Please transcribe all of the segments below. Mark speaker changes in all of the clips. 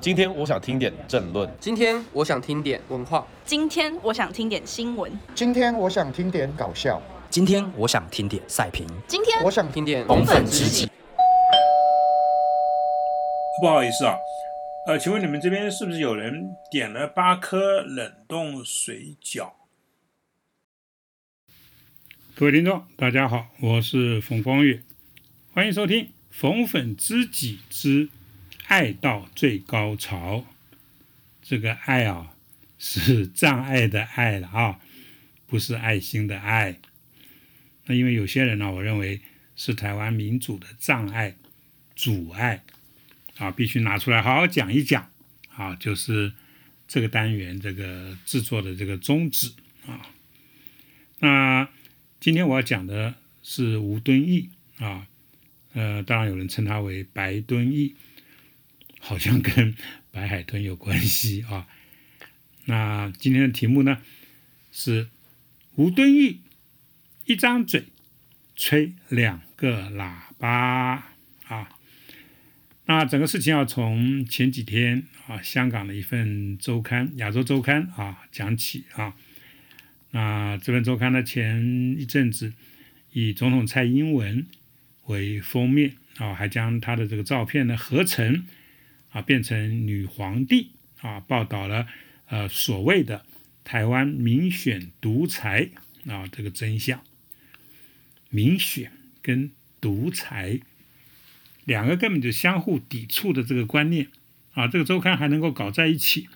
Speaker 1: 今天我想听点政论。
Speaker 2: 今天我想听点文化。
Speaker 3: 今天我想听点新闻。
Speaker 4: 今天我想听点搞笑。
Speaker 5: 今天我想听点赛评。
Speaker 3: 今天
Speaker 4: 我想
Speaker 2: 听点
Speaker 5: 红粉知己。
Speaker 6: 不好意思啊，呃，请问你们这边是不是有人点了八颗冷冻水饺？各位听众，大家好，我是冯光月，欢迎收听《逢粉知己之爱到最高潮》。这个爱啊，是障碍的爱了啊，不是爱心的爱。那因为有些人呢，我认为是台湾民主的障碍、阻碍啊，必须拿出来好好讲一讲啊，就是这个单元这个制作的这个宗旨啊。那今天我要讲的是吴敦义啊，呃，当然有人称他为白敦义，好像跟白海豚有关系啊。那今天的题目呢是吴敦义一张嘴吹两个喇叭啊。那整个事情要从前几天啊，香港的一份周刊《亚洲周刊》啊讲起啊。那这份周刊呢，前一阵子以总统蔡英文为封面啊，还将他的这个照片呢合成变成女皇帝啊，报道了呃所谓的台湾民选独裁啊这个真相。民选跟独裁两个根本就相互抵触的这个观念啊，这个周刊还能够搞在一起，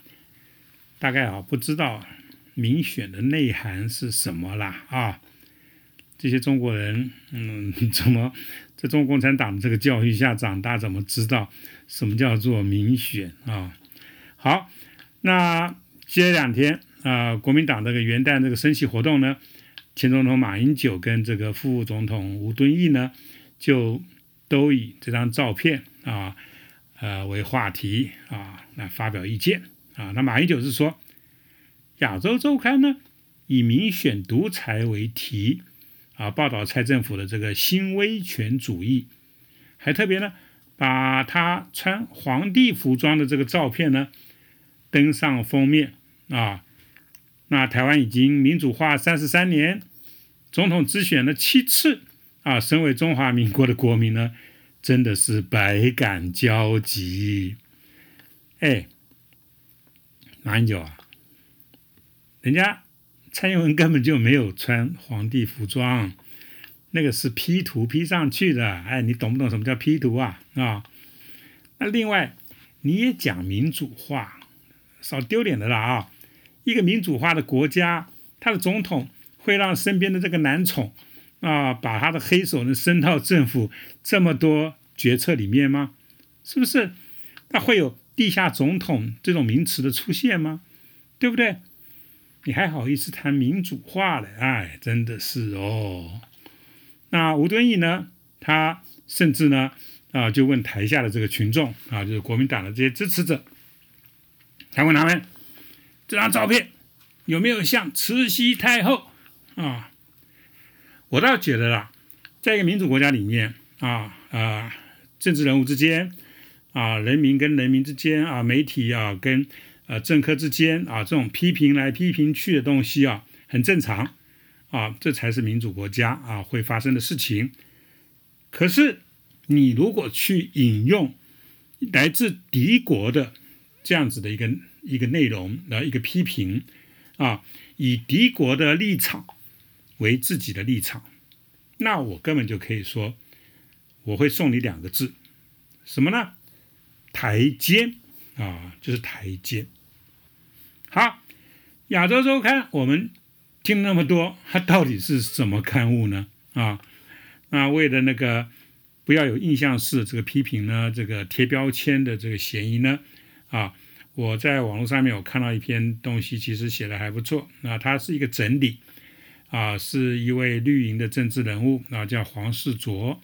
Speaker 6: 大概啊不知道。民选的内涵是什么啦？啊，这些中国人，嗯，怎么在中国共产党的这个教育下长大，怎么知道什么叫做民选啊？好，那接两天啊，国民党这个元旦这个升旗活动呢，前总统马英九跟这个副总统吴敦义呢，就都以这张照片啊，呃为话题啊，来发表意见啊。那马英九是说。亚洲周刊呢，以民选独裁为题啊，报道蔡政府的这个新威权主义，还特别呢，把他穿皇帝服装的这个照片呢登上封面啊。那台湾已经民主化三十三年，总统只选了七次啊，身为中华民国的国民呢，真的是百感交集。哎，马英九啊。人家蔡英文根本就没有穿皇帝服装，那个是 P 图 P 上去的。哎，你懂不懂什么叫 P 图啊？啊，那另外你也讲民主化，少丢脸的啦啊！一个民主化的国家，他的总统会让身边的这个男宠啊，把他的黑手呢伸到政府这么多决策里面吗？是不是？那会有地下总统这种名词的出现吗？对不对？你还好意思谈民主化了？哎，真的是哦。那吴敦义呢？他甚至呢啊，就问台下的这个群众啊，就是国民党的这些支持者，他问他们这张照片有没有像慈禧太后啊？我倒觉得啦，在一个民主国家里面啊啊，政治人物之间啊，人民跟人民之间啊，媒体啊跟。呃，政客之间啊，这种批评来批评去的东西啊，很正常啊，这才是民主国家啊会发生的事情。可是，你如果去引用来自敌国的这样子的一个一个内容的一个批评啊，以敌国的立场为自己的立场，那我根本就可以说，我会送你两个字，什么呢？台阶。啊，就是台阶。好，亚洲周刊，我们听那么多，它到底是什么刊物呢？啊，那为了那个不要有印象式这个批评呢，这个贴标签的这个嫌疑呢，啊，我在网络上面我看到一篇东西，其实写的还不错。那它是一个整理，啊，是一位绿营的政治人物，啊，叫黄世卓，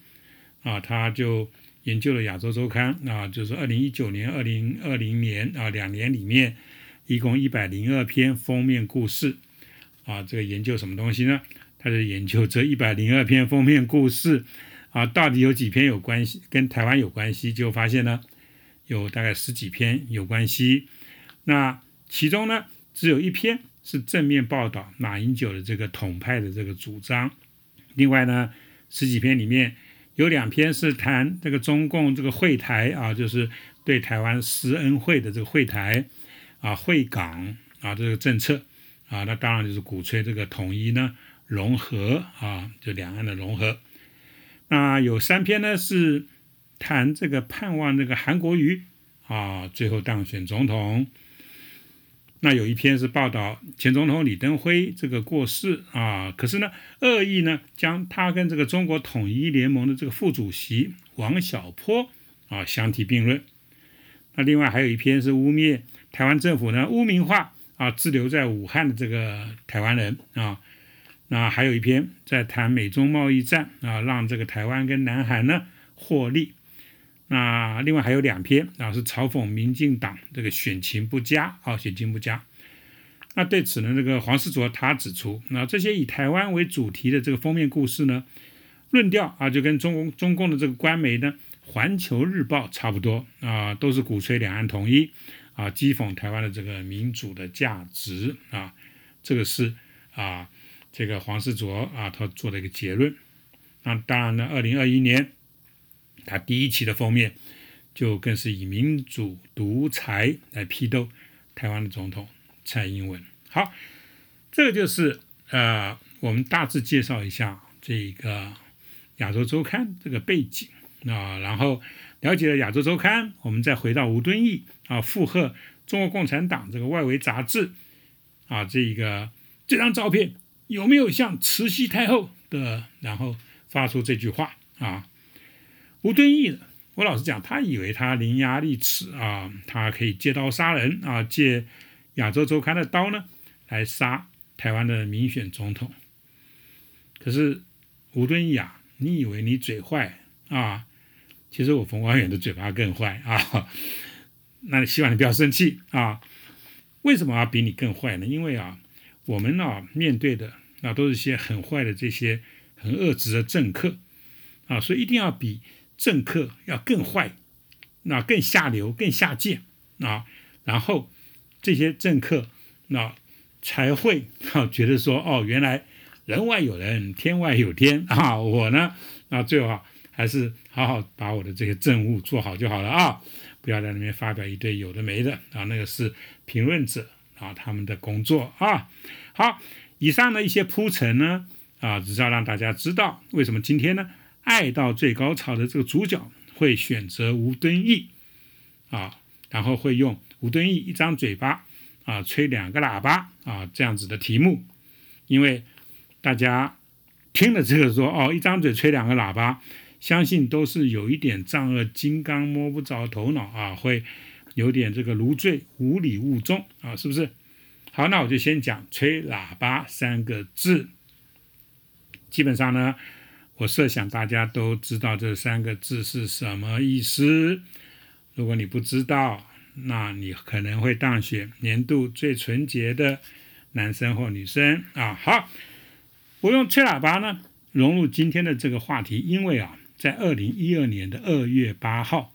Speaker 6: 啊，他就。研究了《亚洲周刊》啊，就是二零一九年、二零二零年啊两年里面，一共一百零二篇封面故事啊。这个研究什么东西呢？他就研究这一百零二篇封面故事啊，到底有几篇有关系跟台湾有关系？就发现呢，有大概十几篇有关系。那其中呢，只有一篇是正面报道马英九的这个统派的这个主张。另外呢，十几篇里面有两篇是谈这个中共这个会台啊，就是对台湾施恩惠的这个会台啊、会港啊这个政策啊，那当然就是鼓吹这个统一呢、融合啊，就两岸的融合。那有三篇呢是谈这个盼望这个韩国瑜啊最后当选总统。那有一篇是报道前总统李登辉这个过世啊，可是呢恶意呢将他跟这个中国统一联盟的这个副主席王小波啊相提并论。那另外还有一篇是污蔑台湾政府呢污名化啊滞留在武汉的这个台湾人啊。那还有一篇在谈美中贸易战啊，让这个台湾跟南韩呢获利。那另外还有两篇啊，是嘲讽民进党这个选情不佳啊，选情不佳。那对此呢，这个黄世卓他指出，那这些以台湾为主题的这个封面故事呢，论调啊，就跟中共中共的这个官媒呢《环球日报》差不多啊，都是鼓吹两岸统一啊，讥讽台湾的这个民主的价值啊，这个是啊。这个黄世卓啊，他做了一个结论。那当然呢，二零二一年他第一期的封面就更是以民主独裁来批斗台湾的总统蔡英文。好，这个就是呃，我们大致介绍一下这个亚洲周刊这个背景啊，然后了解了亚洲周刊，我们再回到吴敦义啊附和中国共产党这个外围杂志啊，这个这张照片。有没有像慈禧太后的，然后发出这句话啊？吴敦义，我老实讲，他以为他伶牙俐齿啊，他可以借刀杀人啊，借亚洲周刊的刀呢来杀台湾的民选总统。可是吴敦义啊，你以为你嘴坏啊？其实我冯光远的嘴巴更坏啊。那希望你不要生气啊。为什么要比你更坏呢？因为啊。我们呢面对的那都是些很坏的这些很恶质的政客啊，所以一定要比政客要更坏，那更下流、更下贱啊，然后这些政客那才会啊觉得说哦，原来人外有人，天外有天啊，我呢那最好还是好好把我的这些政务做好就好了啊，不要在那边发表一堆有的没的啊，那个是评论者。啊，他们的工作啊，好，以上的一些铺陈呢，啊，只是要让大家知道为什么今天呢，爱到最高潮的这个主角会选择吴敦义啊，然后会用吴敦义一张嘴巴啊吹两个喇叭啊这样子的题目，因为大家听了这个说哦，一张嘴吹两个喇叭，相信都是有一点丈二金刚摸不着头脑啊，会。有点这个如醉无礼勿中啊，是不是？好，那我就先讲“吹喇叭”三个字。基本上呢，我设想大家都知道这三个字是什么意思。如果你不知道，那你可能会当选年度最纯洁的男生或女生啊。好，我用“吹喇叭”呢融入今天的这个话题，因为啊，在二零一二年的二月八号。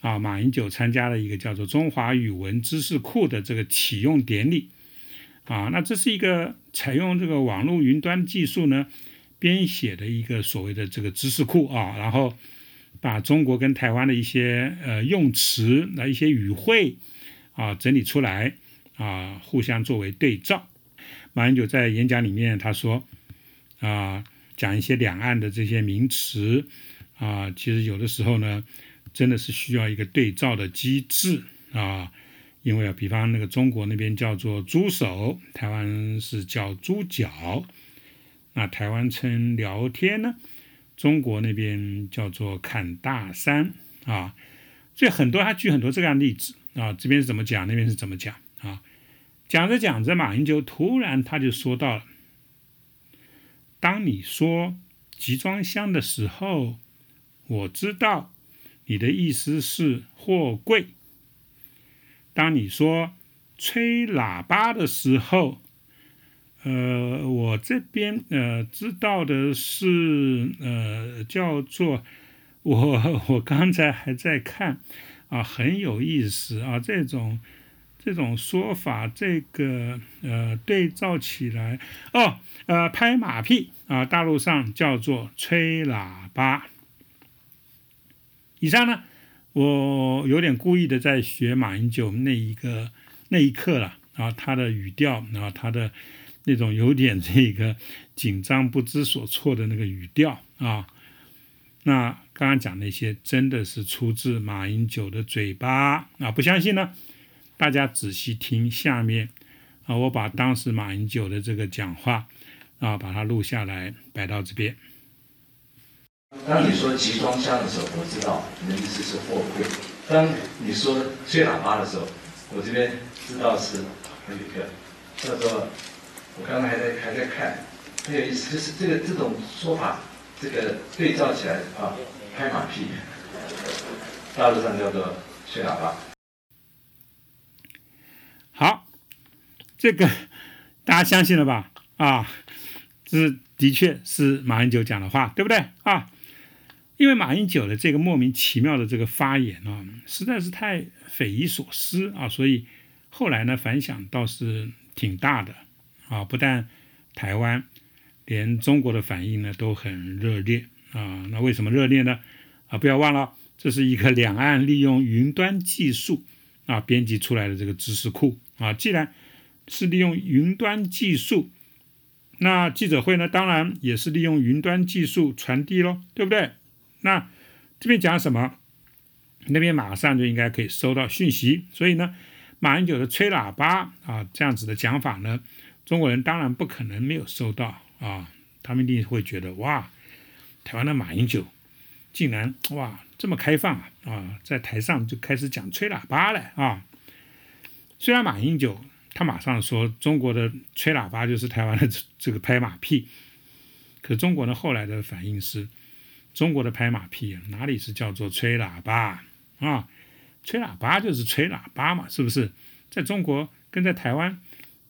Speaker 6: 啊，马英九参加了一个叫做中华语文知识库的这个启用典礼，啊，那这是一个采用这个网络云端技术呢编写的一个所谓的这个知识库啊，然后把中国跟台湾的一些呃用词、那一些语汇啊整理出来啊，互相作为对照。马英九在演讲里面他说啊，讲一些两岸的这些名词啊，其实有的时候呢。真的是需要一个对照的机制啊，因为啊，比方那个中国那边叫做猪手，台湾是叫猪脚，那台湾称聊天呢，中国那边叫做砍大山啊，所以很多他举很多这样的例子啊，这边是怎么讲，那边是怎么讲啊，讲着讲着，马英九突然他就说到了，当你说集装箱的时候，我知道。你的意思是货柜。当你说吹喇叭的时候，呃，我这边呃知道的是呃叫做我 我刚才还在看啊，很有意思啊，这种这种说法，这个呃对照起来哦，呃拍马屁啊，大陆上叫做吹喇叭。以上呢，我有点故意的在学马英九那一个那一刻了啊，他的语调啊，他的那种有点这个紧张不知所措的那个语调啊。那刚刚讲那些真的是出自马英九的嘴巴啊？不相信呢？大家仔细听下面啊，我把当时马英九的这个讲话啊，把它录下来摆到这边。
Speaker 7: 当你说集装箱的时候，我知道你的意思是货柜；当你说吹喇叭的时候，我这边知道是那个叫做，我刚刚还在还在看，很有意思，就是这个这种说法。这个对照起来啊，拍马屁，大陆上叫做吹喇叭。
Speaker 6: 好，这个大家相信了吧？啊，这的确是马英九讲的话，对不对啊？因为马英九的这个莫名其妙的这个发言啊，实在是太匪夷所思啊，所以后来呢反响倒是挺大的啊，不但台湾。连中国的反应呢都很热烈啊！那为什么热烈呢？啊，不要忘了，这是一个两岸利用云端技术啊编辑出来的这个知识库啊。既然是利用云端技术，那记者会呢，当然也是利用云端技术传递喽，对不对？那这边讲什么，那边马上就应该可以收到讯息。所以呢，马英九的吹喇叭啊这样子的讲法呢，中国人当然不可能没有收到。啊，他们一定会觉得哇，台湾的马英九竟然哇这么开放啊，在台上就开始讲吹喇叭了啊。虽然马英九他马上说中国的吹喇叭就是台湾的这个拍马屁，可中国呢后来的反应是，中国的拍马屁哪里是叫做吹喇叭啊？吹喇叭就是吹喇叭嘛，是不是？在中国跟在台湾。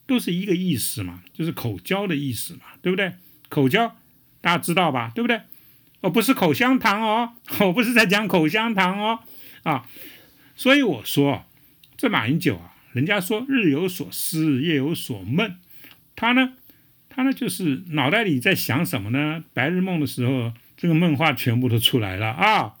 Speaker 6: 都是一个意思嘛，就是口交的意思嘛，对不对？口交大家知道吧，对不对？哦，不是口香糖哦，我不是在讲口香糖哦，啊，所以我说这马英九啊，人家说日有所思，夜有所梦，他呢，他呢就是脑袋里在想什么呢？白日梦的时候，这个梦话全部都出来了啊，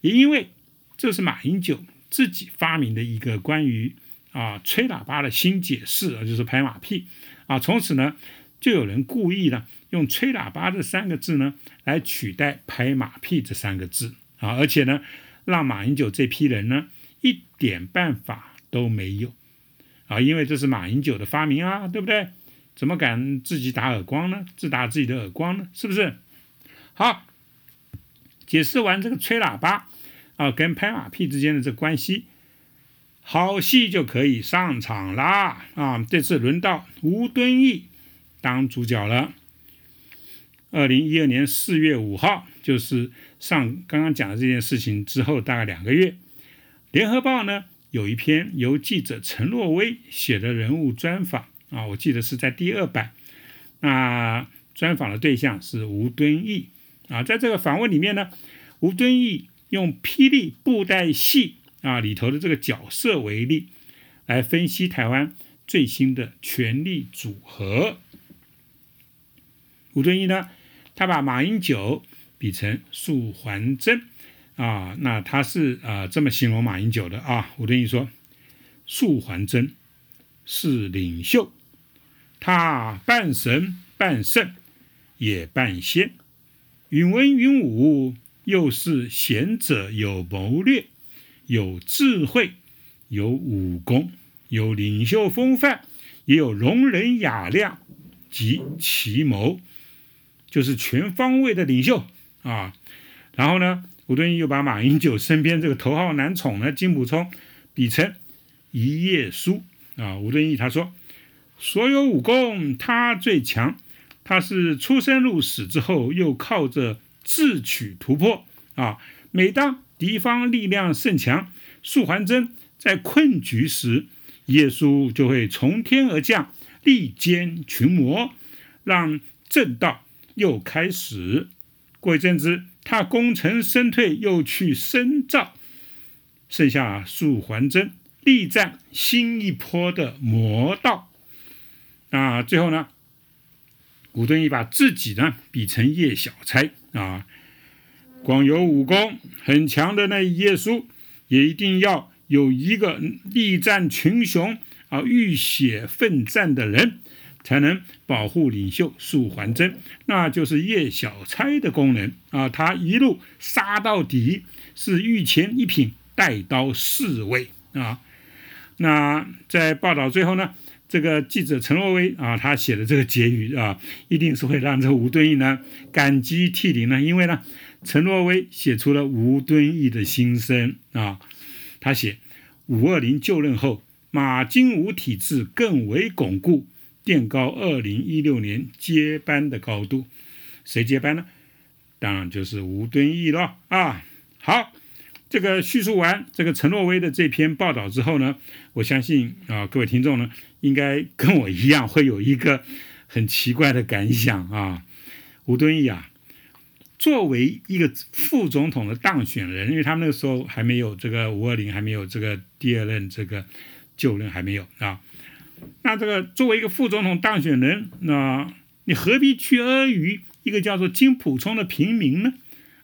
Speaker 6: 也因为这是马英九自己发明的一个关于。啊，吹喇叭的新解释啊，就是拍马屁啊。从此呢，就有人故意呢，用“吹喇叭”这三个字呢，来取代“拍马屁”这三个字啊。而且呢，让马英九这批人呢，一点办法都没有啊。因为这是马英九的发明啊，对不对？怎么敢自己打耳光呢？自打自己的耳光呢？是不是？好，解释完这个吹喇叭啊，跟拍马屁之间的这关系。好戏就可以上场啦！啊，这次轮到吴敦义当主角了。二零一二年四月五号，就是上刚刚讲的这件事情之后大概两个月，《联合报》呢有一篇由记者陈若薇写的人物专访啊，我记得是在第二版。那专访的对象是吴敦义啊，在这个访问里面呢，吴敦义用霹雳布袋戏。啊，里头的这个角色为例，来分析台湾最新的权力组合。吴敦义呢，他把马英九比成素还真啊，那他是啊这么形容马英九的啊。吴敦义说，素还真是领袖，他半神半圣也半仙，允文允武，又是贤者有谋略。有智慧，有武功，有领袖风范，也有容人雅量及奇谋，就是全方位的领袖啊。然后呢，吴敦义又把马英九身边这个头号男宠呢金溥聪比成一页书啊。吴敦义他说，所有武功他最强，他是出生入死之后又靠着智取突破啊。每当敌方力量甚强，素还真在困局时，耶稣就会从天而降，力歼群魔，让正道又开始。过一阵子，他功成身退，又去深造，剩下素还真，力战新一波的魔道。那，最后呢，古敦义把自己呢比成叶小钗啊，光有武功很强的那一页书，也一定要有一个力战群雄啊、浴血奋战的人，才能保护领袖素还真，那就是叶小钗的功能啊。他一路杀到底，是御前一品，带刀侍卫啊。那在报道最后呢？这个记者陈若薇啊，他写的这个结语啊，一定是会让这吴敦义呢感激涕零呢。因为呢，陈若薇写出了吴敦义的心声啊。他写五二零就任后，马金吴体制更为巩固，垫高二零一六年接班的高度。谁接班呢？当然就是吴敦义了啊。好。这个叙述完这个陈若薇的这篇报道之后呢，我相信啊，各位听众呢，应该跟我一样会有一个很奇怪的感想啊。吴敦义啊，作为一个副总统的当选人，因为他们那个时候还没有这个五二零，还没有这个第二任这个就任还没有啊。那这个作为一个副总统当选人，那你何必去阿谀一个叫做金普聪的平民呢？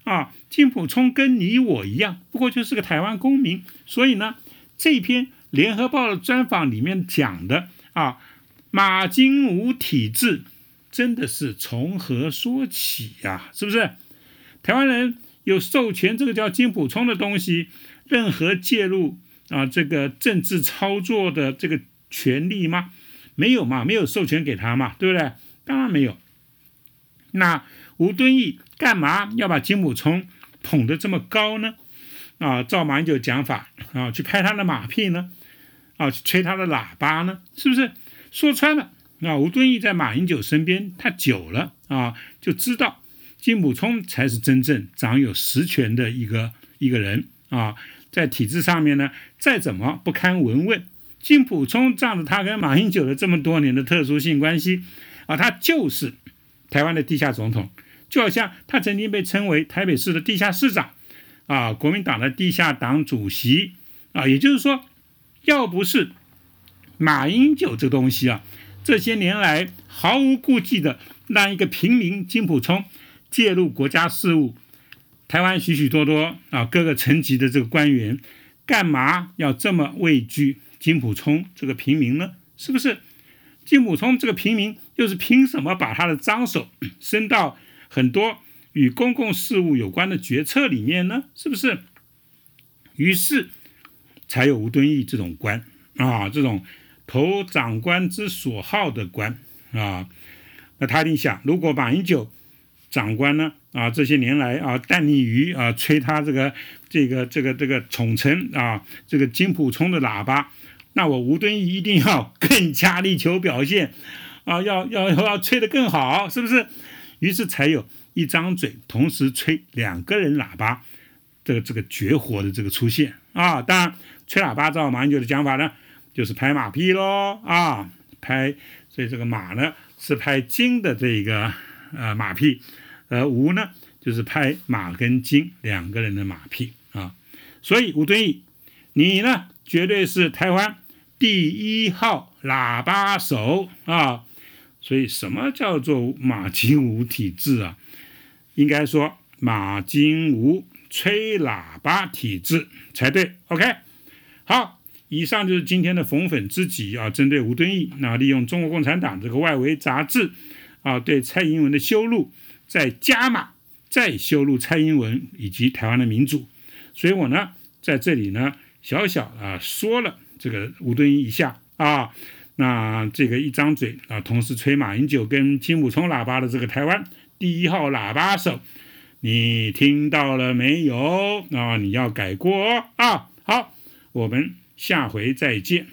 Speaker 6: 啊，金普聪跟你我一样，不过就是个台湾公民。所以呢，这篇联合报的专访里面讲的啊，马金武体制真的是从何说起呀？是不是？台湾人有授权这个叫金普聪的东西，任何介入啊这个政治操作的这个权利吗？没有嘛，没有授权给他嘛，对不对？当然没有。那吴敦义。干嘛要把金普聪捧得这么高呢？啊，照马英九讲法啊，去拍他的马屁呢？啊，去吹他的喇叭呢？是不是？说穿了，啊，吴敦义在马英九身边太久了啊，就知道金普聪才是真正掌有实权的一个一个人啊。在体制上面呢，再怎么不堪闻问，金普聪仗着他跟马英九的这么多年的特殊性关系啊，他就是台湾的地下总统。就好像他曾经被称为台北市的地下市长，啊，国民党的地下党主席，啊，也就是说，要不是马英九这东西啊，这些年来毫无顾忌的让一个平民金普聪介入国家事务，台湾许许多多啊各个层级的这个官员，干嘛要这么畏惧金普聪这个平民呢？是不是？金普聪这个平民又是凭什么把他的脏手 伸到？很多与公共事务有关的决策里面呢，是不是？于是才有吴敦义这种官啊，这种投长官之所好的官啊。那他一定想，如果马英九长官呢啊，这些年来啊，淡溺于啊吹他这个这个这个这个宠臣啊，这个金普聪的喇叭，那我吴敦义一定要更加力求表现啊，要要要吹得更好，是不是？于是才有一张嘴同时吹两个人喇叭，这个这个绝活的这个出现啊！当然，吹喇叭照马英九的讲法呢，就是拍马屁喽啊！拍，所以这个马呢是拍金的这个呃马屁，而吴呢就是拍马跟金两个人的马屁啊！所以吴敦义，你呢绝对是台湾第一号喇叭手啊！所以，什么叫做马金武体制啊？应该说马金武吹喇叭体制才对。OK，好，以上就是今天的逢粉知己啊，针对吴敦义，那利用中国共产党这个外围杂志啊，对蔡英文的修路，再加码，再修路蔡英文以及台湾的民主。所以我呢，在这里呢，小小啊说了这个吴敦义一下啊。那这个一张嘴啊，同时吹马英九跟金武聪喇叭的这个台湾第一号喇叭手，你听到了没有？啊，你要改过啊！好，我们下回再见。